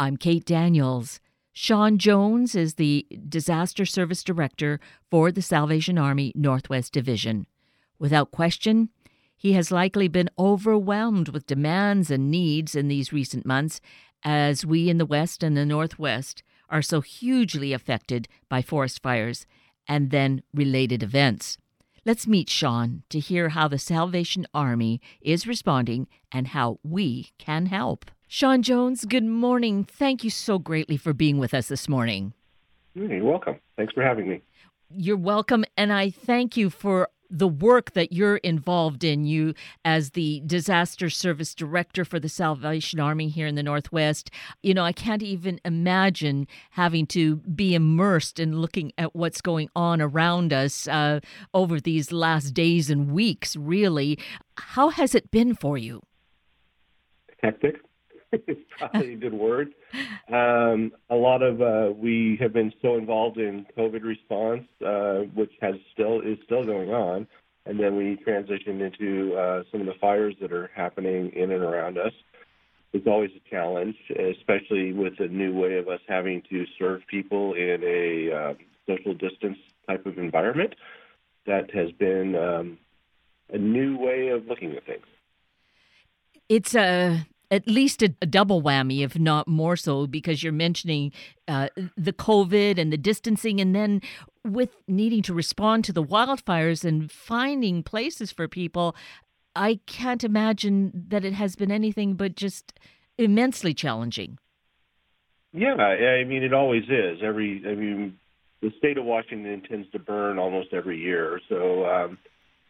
I'm Kate Daniels. Sean Jones is the Disaster Service Director for the Salvation Army Northwest Division. Without question, he has likely been overwhelmed with demands and needs in these recent months as we in the West and the Northwest are so hugely affected by forest fires and then related events. Let's meet Sean to hear how the Salvation Army is responding and how we can help. Sean Jones, good morning. Thank you so greatly for being with us this morning. You're welcome. Thanks for having me. You're welcome. And I thank you for the work that you're involved in, you as the disaster service director for the Salvation Army here in the Northwest. You know, I can't even imagine having to be immersed in looking at what's going on around us uh, over these last days and weeks, really. How has it been for you? Hectic. It's probably a good word. Um, a lot of uh, we have been so involved in COVID response, uh, which has still is still going on, and then we transitioned into uh, some of the fires that are happening in and around us. It's always a challenge, especially with a new way of us having to serve people in a uh, social distance type of environment. That has been um, a new way of looking at things. It's a at least a, a, double whammy, if not more so, because you're mentioning uh, the COVID and the distancing, and then with needing to respond to the wildfires and finding places for people. I can't imagine that it has been anything but just immensely challenging. Yeah, I mean, it always is. Every, I mean, the state of Washington tends to burn almost every year, so. Um,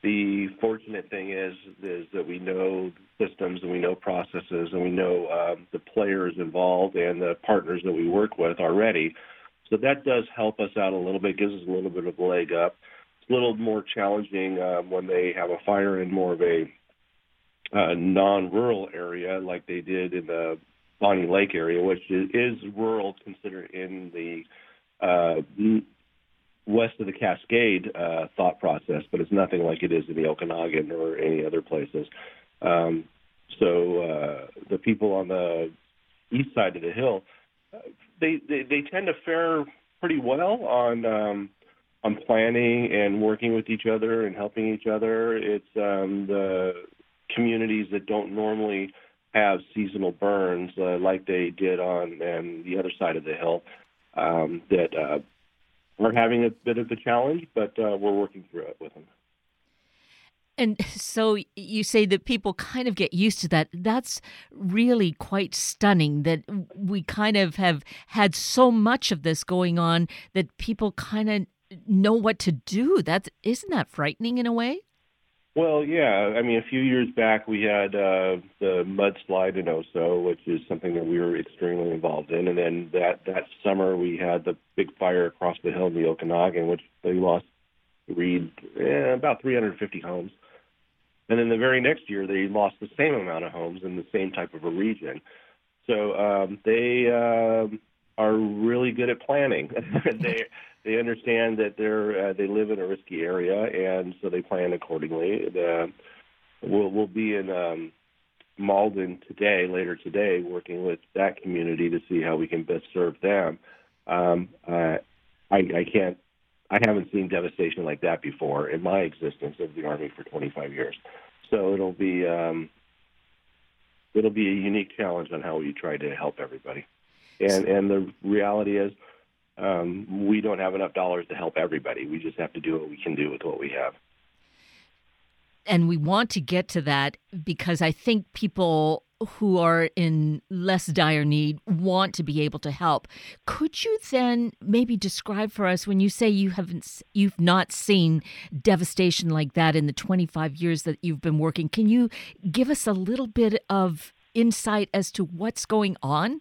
the fortunate thing is is that we know systems and we know processes and we know um, the players involved and the partners that we work with already. So that does help us out a little bit, gives us a little bit of a leg up. It's a little more challenging um, when they have a fire in more of a uh, non-rural area like they did in the Bonney Lake area, which is, is rural considered in the uh, west of the Cascade uh, thought process, but it's nothing like it is in the Okanogan or any other places. Um, so uh, the people on the east side of the hill, uh, they, they they tend to fare pretty well on um, on planning and working with each other and helping each other. It's um, the communities that don't normally have seasonal burns uh, like they did on um, the other side of the hill um, that uh, are having a bit of a challenge, but uh, we're working through it with them. And so you say that people kind of get used to that. That's really quite stunning that we kind of have had so much of this going on that people kind of know what to do. That isn't that frightening in a way? Well, yeah. I mean, a few years back we had uh, the mudslide in Oso, which is something that we were extremely involved in, and then that that summer we had the big fire across the hill in the Okanogan, which they lost read eh, about 350 homes. And then the very next year they lost the same amount of homes in the same type of a region. So um, they uh, are really good at planning. they they understand that they're uh, they live in a risky area, and so they plan accordingly. The, we'll we'll be in um, Malden today, later today, working with that community to see how we can best serve them. Um, uh, I, I can't. I haven't seen devastation like that before in my existence of the Army for 25 years. So it'll be um, it'll be a unique challenge on how we try to help everybody. And and the reality is, um, we don't have enough dollars to help everybody. We just have to do what we can do with what we have. And we want to get to that because I think people who are in less dire need want to be able to help. Could you then maybe describe for us when you say you haven't you've not seen devastation like that in the 25 years that you've been working? Can you give us a little bit of insight as to what's going on?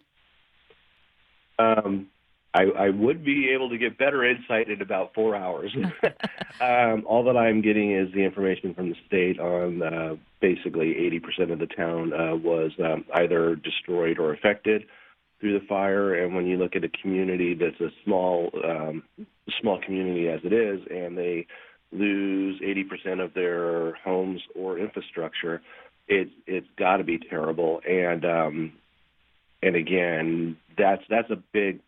Um, I, I would be able to get better insight in about four hours. um, all that I'm getting is the information from the state on uh, basically 80% of the town uh, was um, either destroyed or affected through the fire. And when you look at a community that's a small, um, small community as it is, and they lose 80% of their homes or infrastructure, it's it's got to be terrible. And um, and again, that's that's a big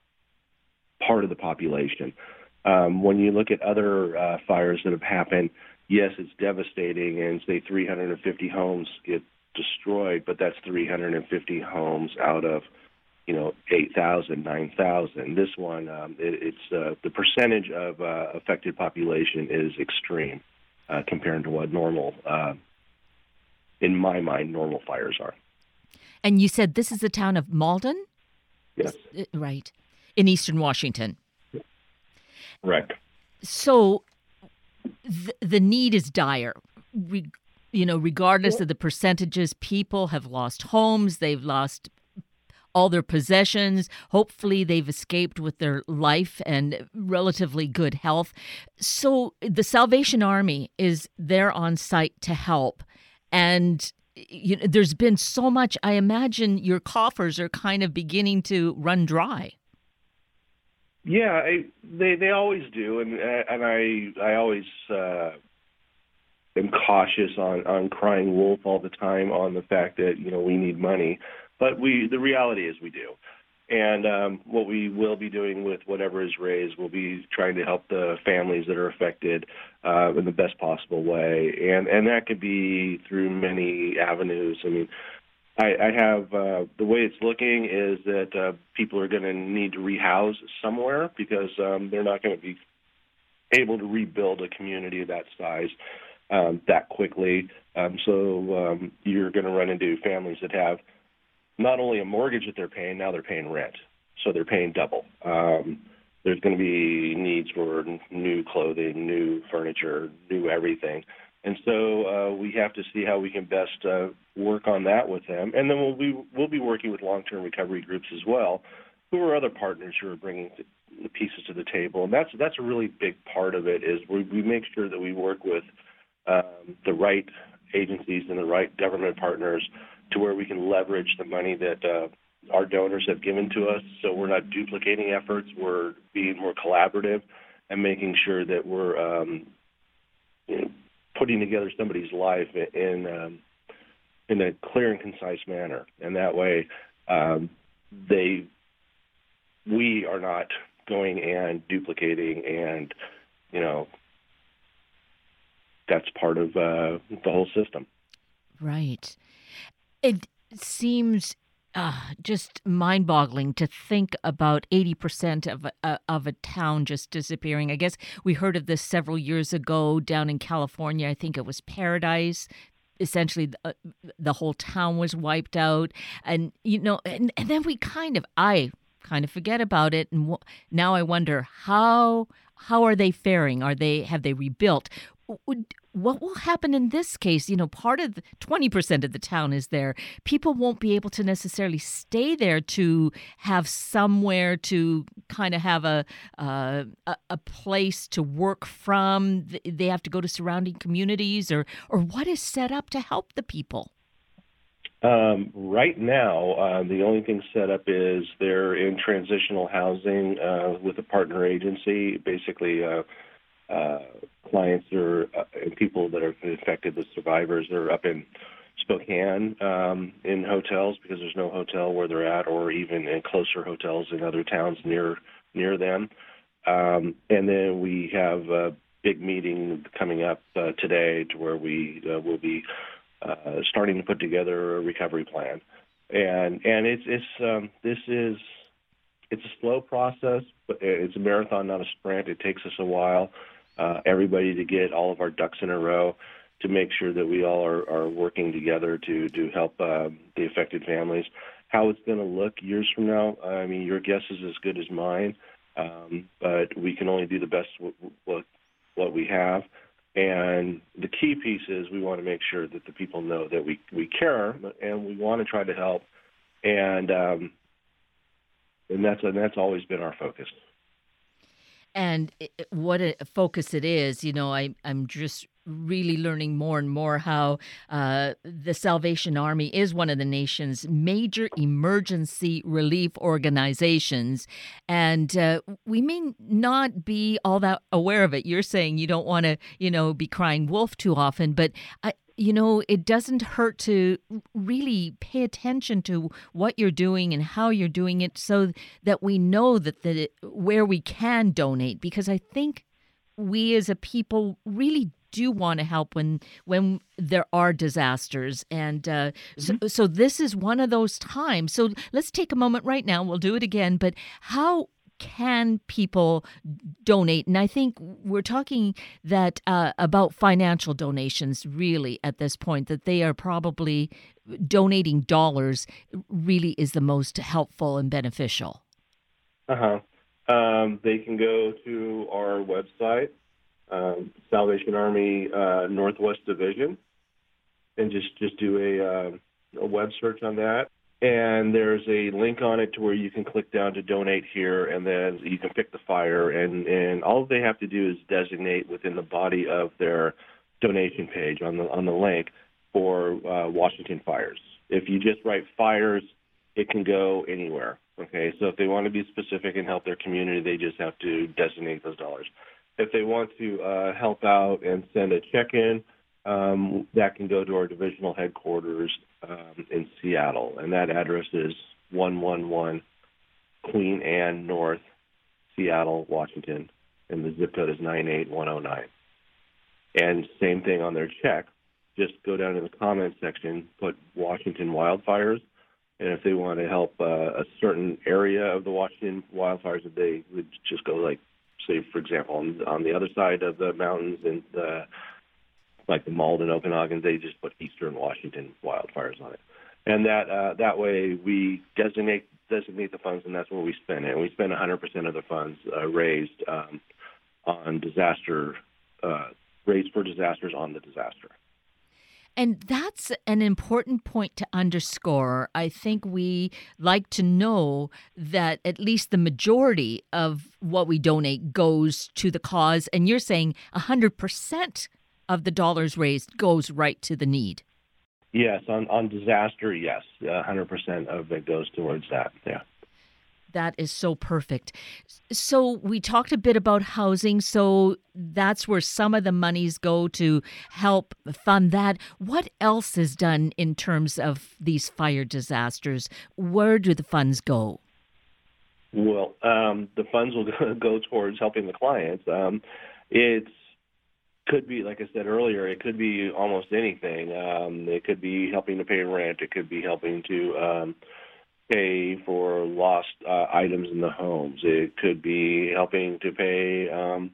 part of the population. Um, when you look at other uh, fires that have happened, yes, it's devastating, and say 350 homes get destroyed, but that's 350 homes out of you know 8,000, 9,000. This one, um, it, it's uh, the percentage of uh, affected population is extreme uh, compared to what normal, uh, in my mind, normal fires are. And you said this is the town of Malden? Yes. Uh, right. In eastern Washington. Right. So th- the need is dire. Re- you know, regardless of the percentages, people have lost homes, they've lost all their possessions. Hopefully, they've escaped with their life and relatively good health. So, the Salvation Army is there on site to help. And you know, there's been so much. I imagine your coffers are kind of beginning to run dry. Yeah, I, they they always do, and and I I always uh, am cautious on on crying wolf all the time on the fact that you know we need money, but we the reality is we do. And um, what we will be doing with whatever is raised, we'll be trying to help the families that are affected uh, in the best possible way, and and that could be through many avenues. I mean, I, I have uh, the way it's looking is that uh, people are going to need to rehouse somewhere because um, they're not going to be able to rebuild a community of that size um, that quickly. Um, so um, you're going to run into families that have not only a mortgage that they're paying, now they're paying rent, so they're paying double. Um, there's going to be needs for new clothing, new furniture, new everything. And so uh, we have to see how we can best uh, work on that with them, and then we'll be we'll be working with long-term recovery groups as well, who are other partners who are bringing the pieces to the table, and that's that's a really big part of it. Is we, we make sure that we work with um, the right agencies and the right government partners to where we can leverage the money that uh, our donors have given to us. So we're not duplicating efforts. We're being more collaborative and making sure that we're um, you know, putting together somebody's life in um, in a clear and concise manner, and that way um, they we are not going and duplicating and you know that's part of uh, the whole system. Right. It seems uh, just mind boggling to think about 80% of a, of a town just disappearing. I guess we heard of this several years ago down in California. I think it was Paradise. Essentially, the, uh, the whole town was wiped out. And, you know, and, and then we kind of, I kind of forget about it. And now I wonder how. How are they faring? Are they have they rebuilt? What will happen in this case? You know, part of the, 20% of the town is there. People won't be able to necessarily stay there to have somewhere to kind of have a, uh, a, a place to work from. They have to go to surrounding communities, or or what is set up to help the people? Um, right now, uh, the only thing set up is they're in transitional housing uh, with a partner agency, basically. Uh, uh, clients or uh, people that are affected, the survivors, are up in Spokane um, in hotels because there's no hotel where they're at, or even in closer hotels in other towns near near them. Um, and then we have a big meeting coming up uh, today, to where we uh, will be uh, starting to put together a recovery plan. And and it's it's um, this is it's a slow process, but it's a marathon, not a sprint. It takes us a while uh, everybody to get all of our ducks in a row to make sure that we all are, are working together to to help uh, the affected families. How it's going to look years from now, I mean, your guess is as good as mine, um, but we can only do the best with what what we have. And the key piece is we want to make sure that the people know that we we care and we want to try to help, and um, and that's and that's always been our focus and what a focus it is. You know, I, I'm just really learning more and more how uh, the Salvation Army is one of the nation's major emergency relief organizations. And uh, we may not be all that aware of it. You're saying you don't want to, you know, be crying wolf too often, but I, you know, it doesn't hurt to really pay attention to what you're doing and how you're doing it so that we know that the where we can donate. Because I think we as a people really do want to help when when there are disasters. And uh, mm-hmm. so so this is one of those times. So let's take a moment right now. We'll do it again. But how can people donate? And I think we're talking that uh, about financial donations really at this point, that they are probably donating dollars really is the most helpful and beneficial. Uh huh. Um, they can go to our website, um, Salvation Army uh, Northwest Division, and just just do a, uh, a web search on that and there's a link on it to where you can click down to donate here, and then you can pick the fire, and and all they have to do is designate within the body of their donation page on the on the link for uh, Washington fires. If you just write fires, it can go anywhere. Okay, so if they want to be specific and help their community, they just have to designate those dollars. If they want to uh, help out and send a check in, um, that can go to our divisional headquarters um, in Seattle, and that address is 111 Queen Anne North, Seattle, Washington, and the zip code is 98109. And same thing on their check. Just go down to the comment section, put Washington wildfires, and if they want to help uh, a certain area of the Washington wildfires, they would just go like, say, for example, on, on the other side of the mountains in the like the Malden Okanogan, they just put Eastern Washington wildfires on it, and that uh, that way we designate designate the funds, and that's where we spend it. And we spend 100% of the funds uh, raised um, on disaster uh, raised for disasters on the disaster. And that's an important point to underscore. I think we like to know that at least the majority of what we donate goes to the cause. And you're saying 100% of the dollars raised goes right to the need. Yes, on, on disaster, yes, 100% of it goes towards that. Yeah. That is so perfect. So, we talked a bit about housing. So, that's where some of the monies go to help fund that. What else is done in terms of these fire disasters? Where do the funds go? Well, um, the funds will go towards helping the clients. Um, it's could be, like I said earlier, it could be almost anything. Um, it could be helping to pay rent. It could be helping to um, pay for lost uh, items in the homes. It could be helping to pay um,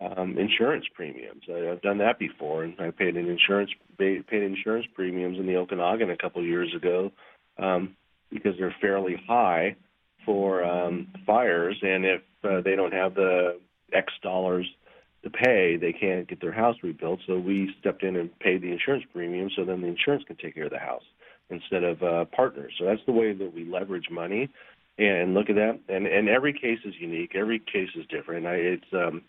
um, insurance premiums. I, I've done that before, and I paid an insurance paid insurance premiums in the Okanogan a couple years ago um, because they're fairly high for um, fires, and if uh, they don't have the X dollars to pay, they can't get their house rebuilt. So we stepped in and paid the insurance premium, so then the insurance can take care of the house instead of uh, partners. So that's the way that we leverage money and look at that. And and every case is unique. Every case is different. I, it's um,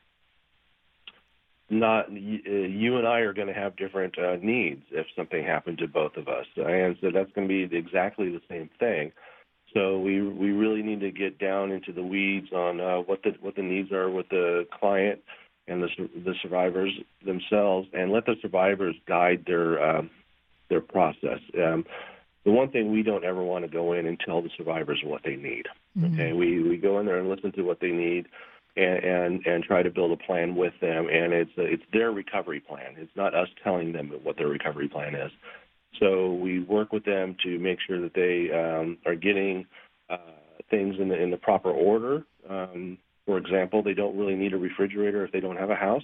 not you and I are going to have different uh, needs if something happened to both of us, and so that's going to be exactly the same thing. So we we really need to get down into the weeds on uh, what the what the needs are with the client and the the survivors themselves, and let the survivors guide their um, their process. Um, the one thing we don't ever want to go in and tell the survivors what they need. Mm-hmm. Okay, we we go in there and listen to what they need, and, and and try to build a plan with them. And it's it's their recovery plan. It's not us telling them what their recovery plan is. So we work with them to make sure that they um, are getting uh, things in the in the proper order. Um, for example, they don't really need a refrigerator if they don't have a house.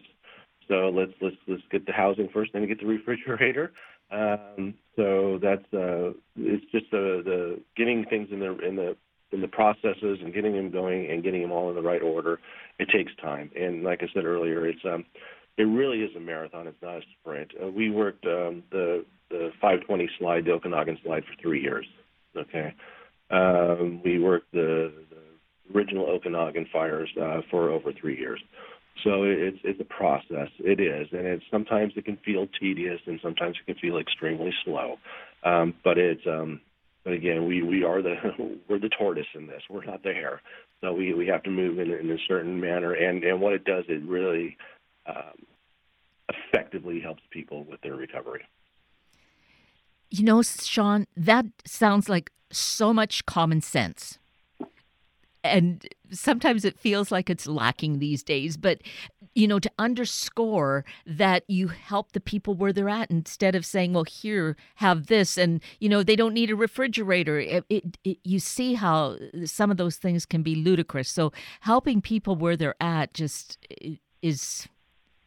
So let's let's let's get the housing first, then get the refrigerator. Um, so that's uh, it's just the the getting things in the in the in the processes and getting them going and getting them all in the right order. It takes time, and like I said earlier, it's um, it really is a marathon. It's not a sprint. Uh, we worked um, the the 520 slide, the Okanogan slide, for three years. Okay, um, we worked the, the original Okanogan fires uh, for over three years. So it's it's a process. It is, and it's sometimes it can feel tedious, and sometimes it can feel extremely slow. Um, but it's um, but again, we we are the we're the tortoise in this. We're not the hare, so we we have to move in, in a certain manner. And and what it does, it really um, effectively helps people with their recovery. You know, Sean, that sounds like so much common sense. And sometimes it feels like it's lacking these days, but you know, to underscore that you help the people where they're at instead of saying, well, here, have this. And, you know, they don't need a refrigerator. It, it, it, you see how some of those things can be ludicrous. So helping people where they're at just is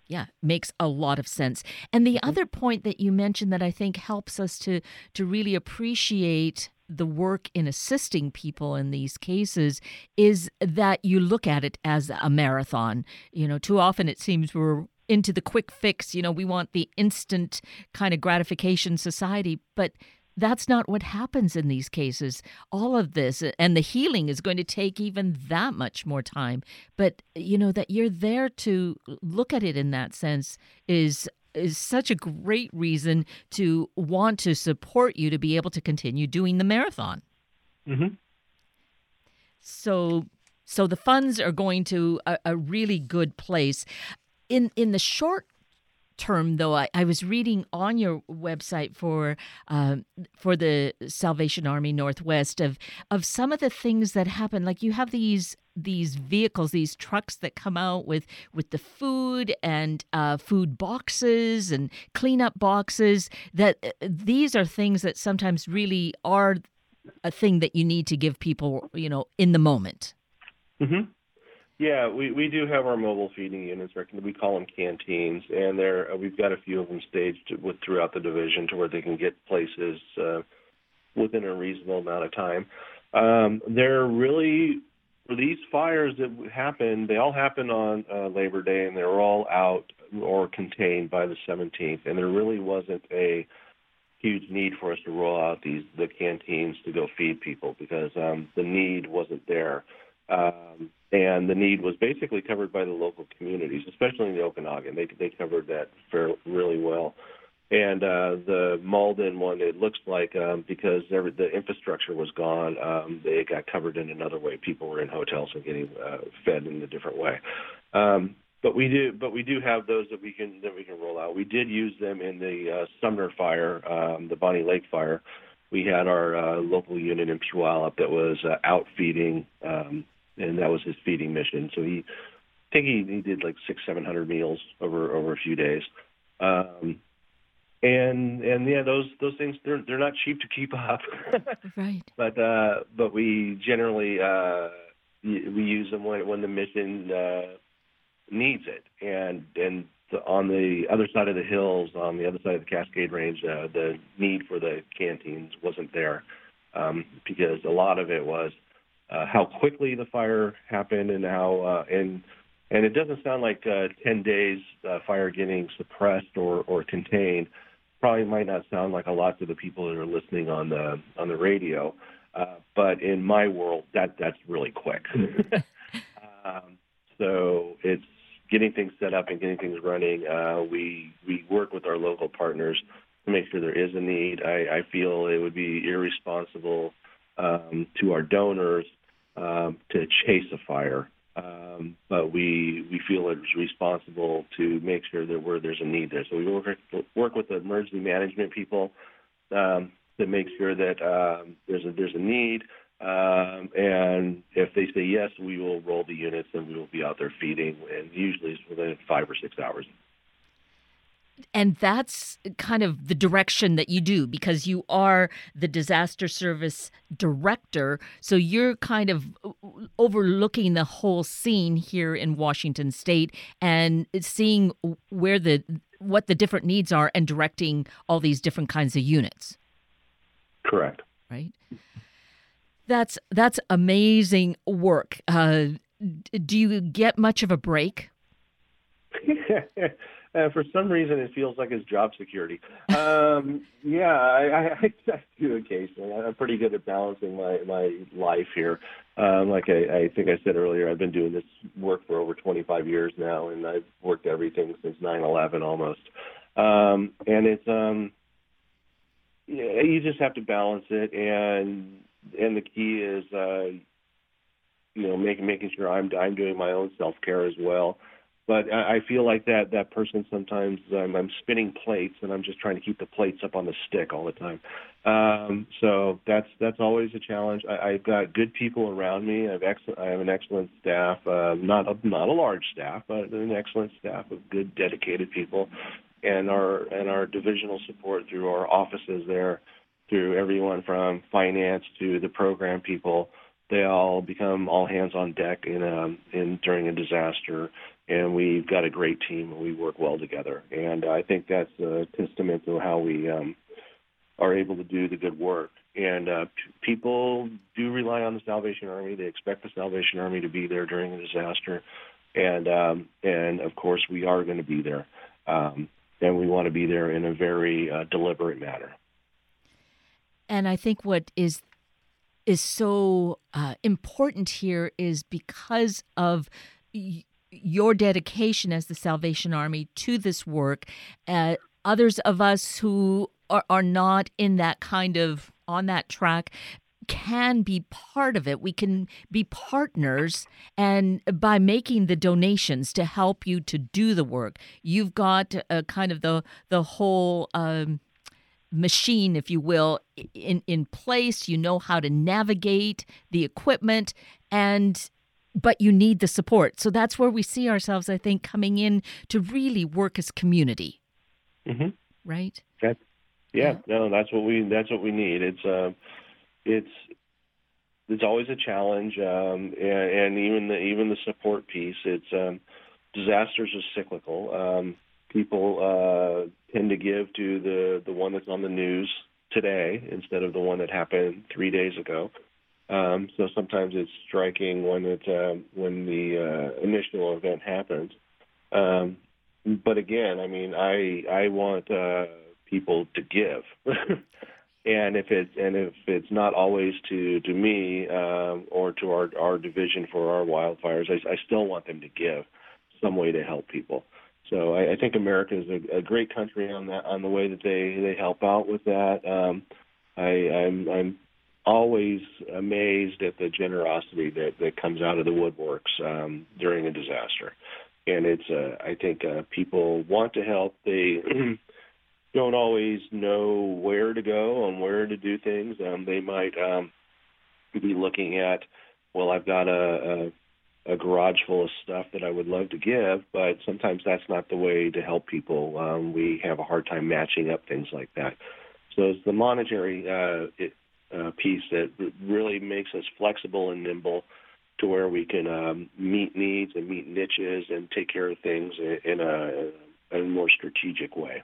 yeah makes a lot of sense and the mm-hmm. other point that you mentioned that i think helps us to to really appreciate the work in assisting people in these cases is that you look at it as a marathon. You know, too often it seems we're into the quick fix. You know, we want the instant kind of gratification society, but that's not what happens in these cases. All of this and the healing is going to take even that much more time. But, you know, that you're there to look at it in that sense is is such a great reason to want to support you to be able to continue doing the marathon. Mm-hmm. So, so the funds are going to a, a really good place. In in the short term though I, I was reading on your website for um, for the salvation army northwest of of some of the things that happen like you have these these vehicles these trucks that come out with with the food and uh, food boxes and cleanup boxes that uh, these are things that sometimes really are a thing that you need to give people you know in the moment mm-hmm. Yeah, we, we do have our mobile feeding units. We call them canteens, and there uh, we've got a few of them staged with throughout the division to where they can get places uh, within a reasonable amount of time. Um, they're really these fires that happened, They all happened on uh, Labor Day, and they were all out or contained by the 17th. And there really wasn't a huge need for us to roll out these the canteens to go feed people because um, the need wasn't there. Um, and the need was basically covered by the local communities, especially in the Okanogan. They they covered that fairly really well. And uh, the Malden one, it looks like um, because every, the infrastructure was gone, um, they got covered in another way. People were in hotels and getting uh, fed in a different way. Um, but we do, but we do have those that we can that we can roll out. We did use them in the uh, Sumner fire, um, the Bonney Lake fire. We had our uh, local unit in Puyallup that was uh, out feeding um, and that was his feeding mission. So he, I think he, he did like six, seven hundred meals over over a few days. Um, and and yeah, those those things they're they're not cheap to keep up. right. But uh, but we generally uh, we use them when when the mission uh, needs it, and and the, on the other side of the hills, on the other side of the Cascade Range, uh, the need for the canteens wasn't there um, because a lot of it was uh, how quickly the fire happened and how uh, and and it doesn't sound like uh, 10 days uh, fire getting suppressed or, or contained probably might not sound like a lot to the people that are listening on the on the radio uh, but in my world that that's really quick. Um, so it's getting things set up and getting things running. Uh, we we work with our local partners to make sure there is a need. I, I feel it would be irresponsible um, to our donors um, to chase a fire. Um, but we we feel it's responsible to make sure that where there's a need there. So we work work with the emergency management people um, to make sure that um, there's a there's a need. Um, and if they say yes, we will roll the units and we will be out there feeding, and usually it's within five or six hours and that's kind of the direction that you do because you are the disaster service director. So you're kind of overlooking the whole scene here in Washington state and seeing where the what the different needs are and directing all these different kinds of units. Correct. Right? That's that's amazing work. Uh, do you get much of a break Uh, for some reason, it feels like it's job security. Um, yeah, I, I, I do occasionally. I'm pretty good at balancing my my life here. Um, like I, I think I said earlier, I've been doing this work for over 25 years now, and I've worked everything since 9/11 almost. Um, and it's um, yeah, you just have to balance it, and and the key is uh, you know making making sure I'm I'm doing my own self care as well but I, I feel like that that person sometimes um, I'm spinning plates and I'm just trying to keep the plates up on the stick all the time. Um, so that's that's always a challenge. I, I've got good people around me. I have excellent. I have an excellent staff. Uh, not a, not a large staff, but an excellent staff of good, dedicated people, and our and our divisional support through our offices there, through everyone from finance to the program people. They all become all hands on deck in a, in during a disaster and we've got a great team and we work well together. And I think that's a testament to how we um, are able to do the good work. And uh, people do rely on the Salvation Army. They expect the Salvation Army to be there during a disaster, and um, and of course we are going to be there, um, and we want to be there in a very uh, deliberate manner. And I think what is is so uh, important here is because of your dedication as the Salvation Army to this work. Uh, others of us who are, are not in that kind of on that track can be part of it. We can be partners, and by making the donations to help you to do the work, you've got a kind of the the whole. Um, machine if you will in in place you know how to navigate the equipment and but you need the support. So that's where we see ourselves, I think, coming in to really work as community. Mm-hmm. Right. yeah, yeah, no, that's what we that's what we need. It's uh, it's it's always a challenge, um, and, and even the even the support piece. It's um, disasters are cyclical. Um, people uh, tend to give to the the one that's on the news today instead of the one that happened three days ago. Um, so sometimes it's striking when it uh, when the uh, initial event happens. Um, but again, I mean, I I want uh, people to give, and if it's and if it's not always to to me um, or to our our division for our wildfires, I, I still want them to give some way to help people. So I, I think America is a, a great country on that on the way that they they help out with that. Um, I, I'm I'm always amazed at the generosity that, that comes out of the woodworks um, during a disaster. And it's, uh, I think, uh, people want to help. They don't always know where to go and where to do things. Um, they might um, be looking at, well, I've got a, a, a garage full of stuff that I would love to give, but sometimes that's not the way to help people. Um, we have a hard time matching up things like that. So it's the monetary uh, it, uh, piece that really makes us flexible and nimble to where we can um, meet needs and meet niches and take care of things in a, a more strategic way.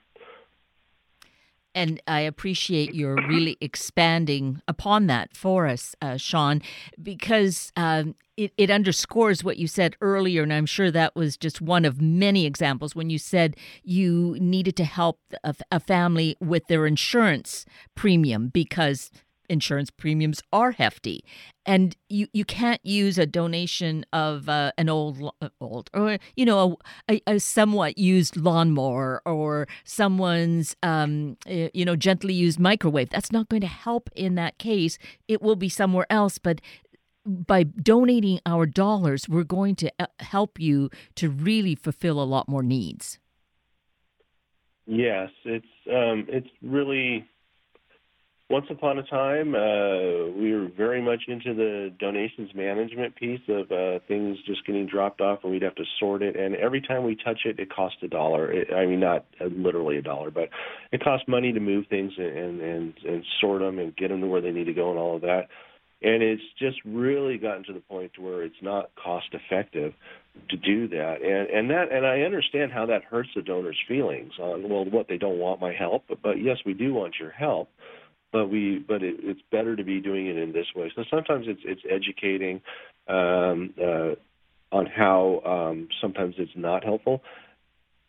And I appreciate your really expanding upon that for us, uh, Sean, because um, it, it underscores what you said earlier. And I'm sure that was just one of many examples when you said you needed to help a, a family with their insurance premium because insurance premiums are hefty. And you, you can't use a donation of uh, an old uh, old or you know a, a, somewhat used lawnmower or someone's um, you know gently used microwave. That's not going to help in that case. It will be somewhere else but by donating our dollars we're going to uh, help you to really fulfill a lot more needs. Yes it's um, it's really once upon a time, uh, we were very much into the donations management piece of uh, things just getting dropped off, and we'd have to sort it. And every time we touch it, it costs a dollar. It, I mean, not uh, literally a dollar, but it costs money to move things and and and sort them and get them to where they need to go and all of that. And it's just really gotten to the point to where it's not cost effective to do that. And and that and I understand how that hurts the donor's feelings on well, what they don't want my help, but, but yes, we do want your help but we but it, it's better to be doing it in this way. So sometimes it's it's educating um, uh, on how um, sometimes it's not helpful.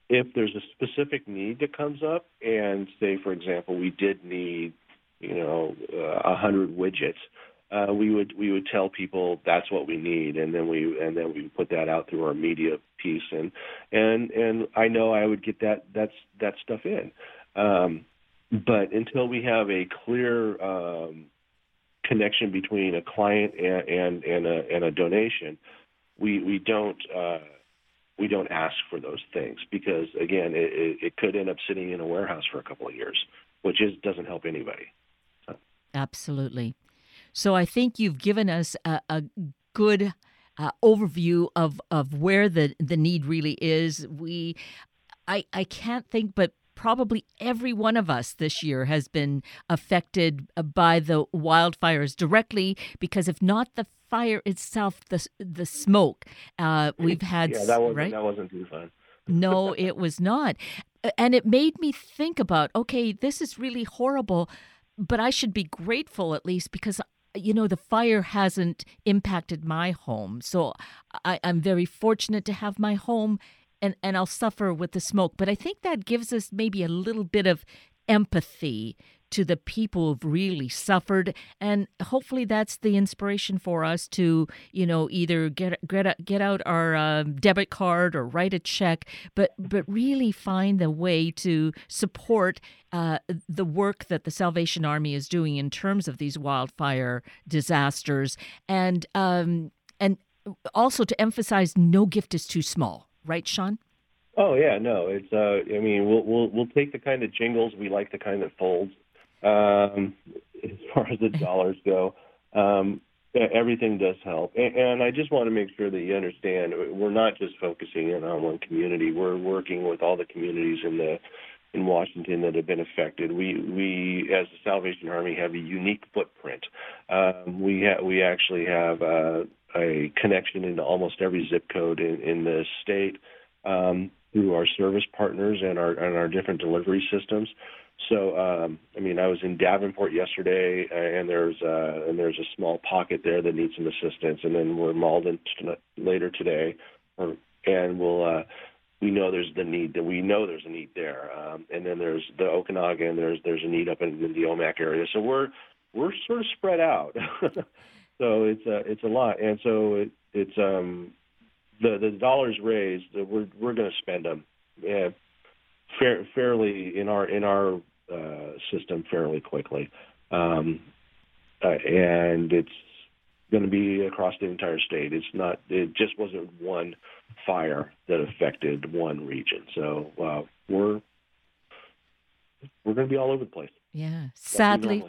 If there's a specific need that comes up, and say for example we did need you know a uh, hundred widgets. Uh, we would we would tell people that's what we need, and then we and then we put that out through our media piece, and and and I know I would get that that's that stuff in. Um, but until we have a clear um, connection between a client and and, and, a, and a donation, we we don't uh, we don't ask for those things because again, it, it could end up sitting in a warehouse for a couple of years, which is doesn't help anybody. So. Absolutely. So I think you've given us a, a good uh, overview of of where the the need really is. We, I I can't think but probably every one of us this year has been affected by the wildfires directly because if not the fire itself, the the smoke. Uh, we've had yeah, that wasn't right? that wasn't too fun. no, it was not, and it made me think about okay, this is really horrible, but I should be grateful at least because you know the fire hasn't impacted my home so I, i'm very fortunate to have my home and, and i'll suffer with the smoke. But i think that gives us maybe a little bit of empathy to the people who've really suffered. And hopefully that's the inspiration for us to you know either get get, get out our uh, debit card or write a check but but really find a way to support uh, the work that the Salvation Army is doing in terms of these wildfire disasters. And um, and also to emphasize no gift is too small right Sean Oh yeah, no, it's. Uh, I mean, we'll we'll we'll take the kind of jingles we like, the kind that folds. Um, as far as the dollars go, um, everything does help, and, and I just want to make sure that you understand we're not just focusing in on one community. We're working with all the communities in the in Washington that have been affected. We we as the Salvation Army have a unique footprint. Um, we ha- we actually have uh, a connection into almost every zip code in, in the state. Um, through our service partners and our and our different delivery systems. So, um, I mean, I was in Davenport yesterday, and there's uh, and there's a small pocket there that needs some assistance, and then we're Malden t- later today, or, and we'll uh, we know there's the need that we know there's a need there, um, and then there's the Okanogan, there's there's a need up in, in the Omak area, so we're we're sort of spread out. so it's a it's a lot, and so it, it's um the the dollars raised, we're we're going to spend them yeah, fair, fairly in our in our uh, system fairly quickly, um, uh, and it's going to be across the entire state. It's not. It just wasn't one fire that affected one region. So uh, we're we're going to be all over the place. Yeah, sadly.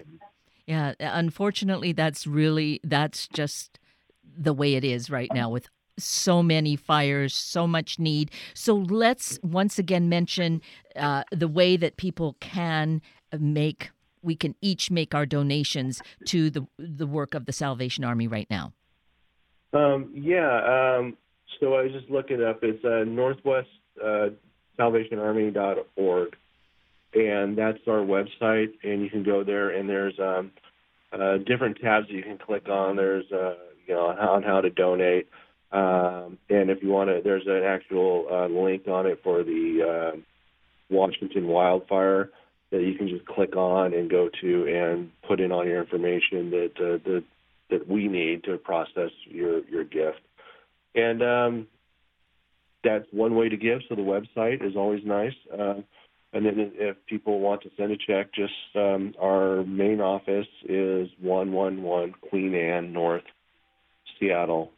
Yeah, unfortunately, that's really that's just the way it is right now with so many fires, so much need. So let's once again mention uh, the way that people can make we can each make our donations to the the work of the Salvation Army right now. Um, yeah, um, so I was just looking up. It's uh, uh, SalvationArmy.org, and that's our website. And you can go there, and there's um, uh, different tabs that you can click on. There's uh, you know on how to donate. Um, and if you want to, there's an actual uh, link on it for the uh, Washington wildfire that you can just click on and go to and put in all your information that uh, that that we need to process your your gift. And um, that's one way to give. So the website is always nice. Uh, and then if people want to send a check, just um, our main office is 111 Queen Anne North, Seattle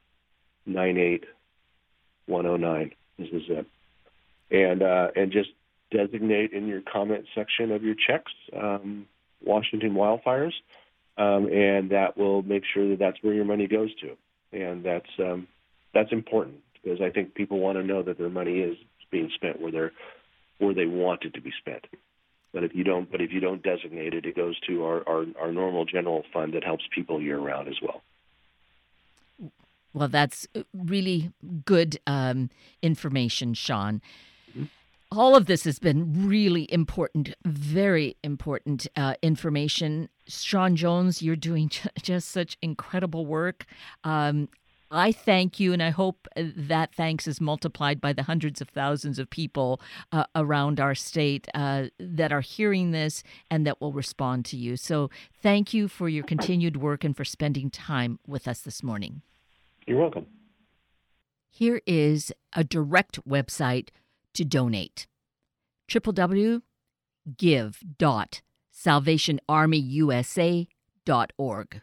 98109 is the zip. And, uh, and just designate in your comment section of your checks um, Washington wildfires, um, and that will make sure that that's where your money goes to. And that's, um, that's important because I think people want to know that their money is being spent where they're where they want it to be spent. But if you don't, but if you don't designate it, it goes to our, our, our normal general fund that helps people year round as well. Well, that's really good um, information, Sean. Mm-hmm. All of this has been really important, very important uh, information. Sean Jones, you're doing just such incredible work. Um, I thank you, and I hope uh, that thanks is multiplied by the hundreds of thousands of people uh, around our state uh, that are hearing this and that will respond to you. So, thank you for your continued work and for spending time with us this morning. You're welcome. Here is a direct website to donate www.give.salvationarmyusa.org.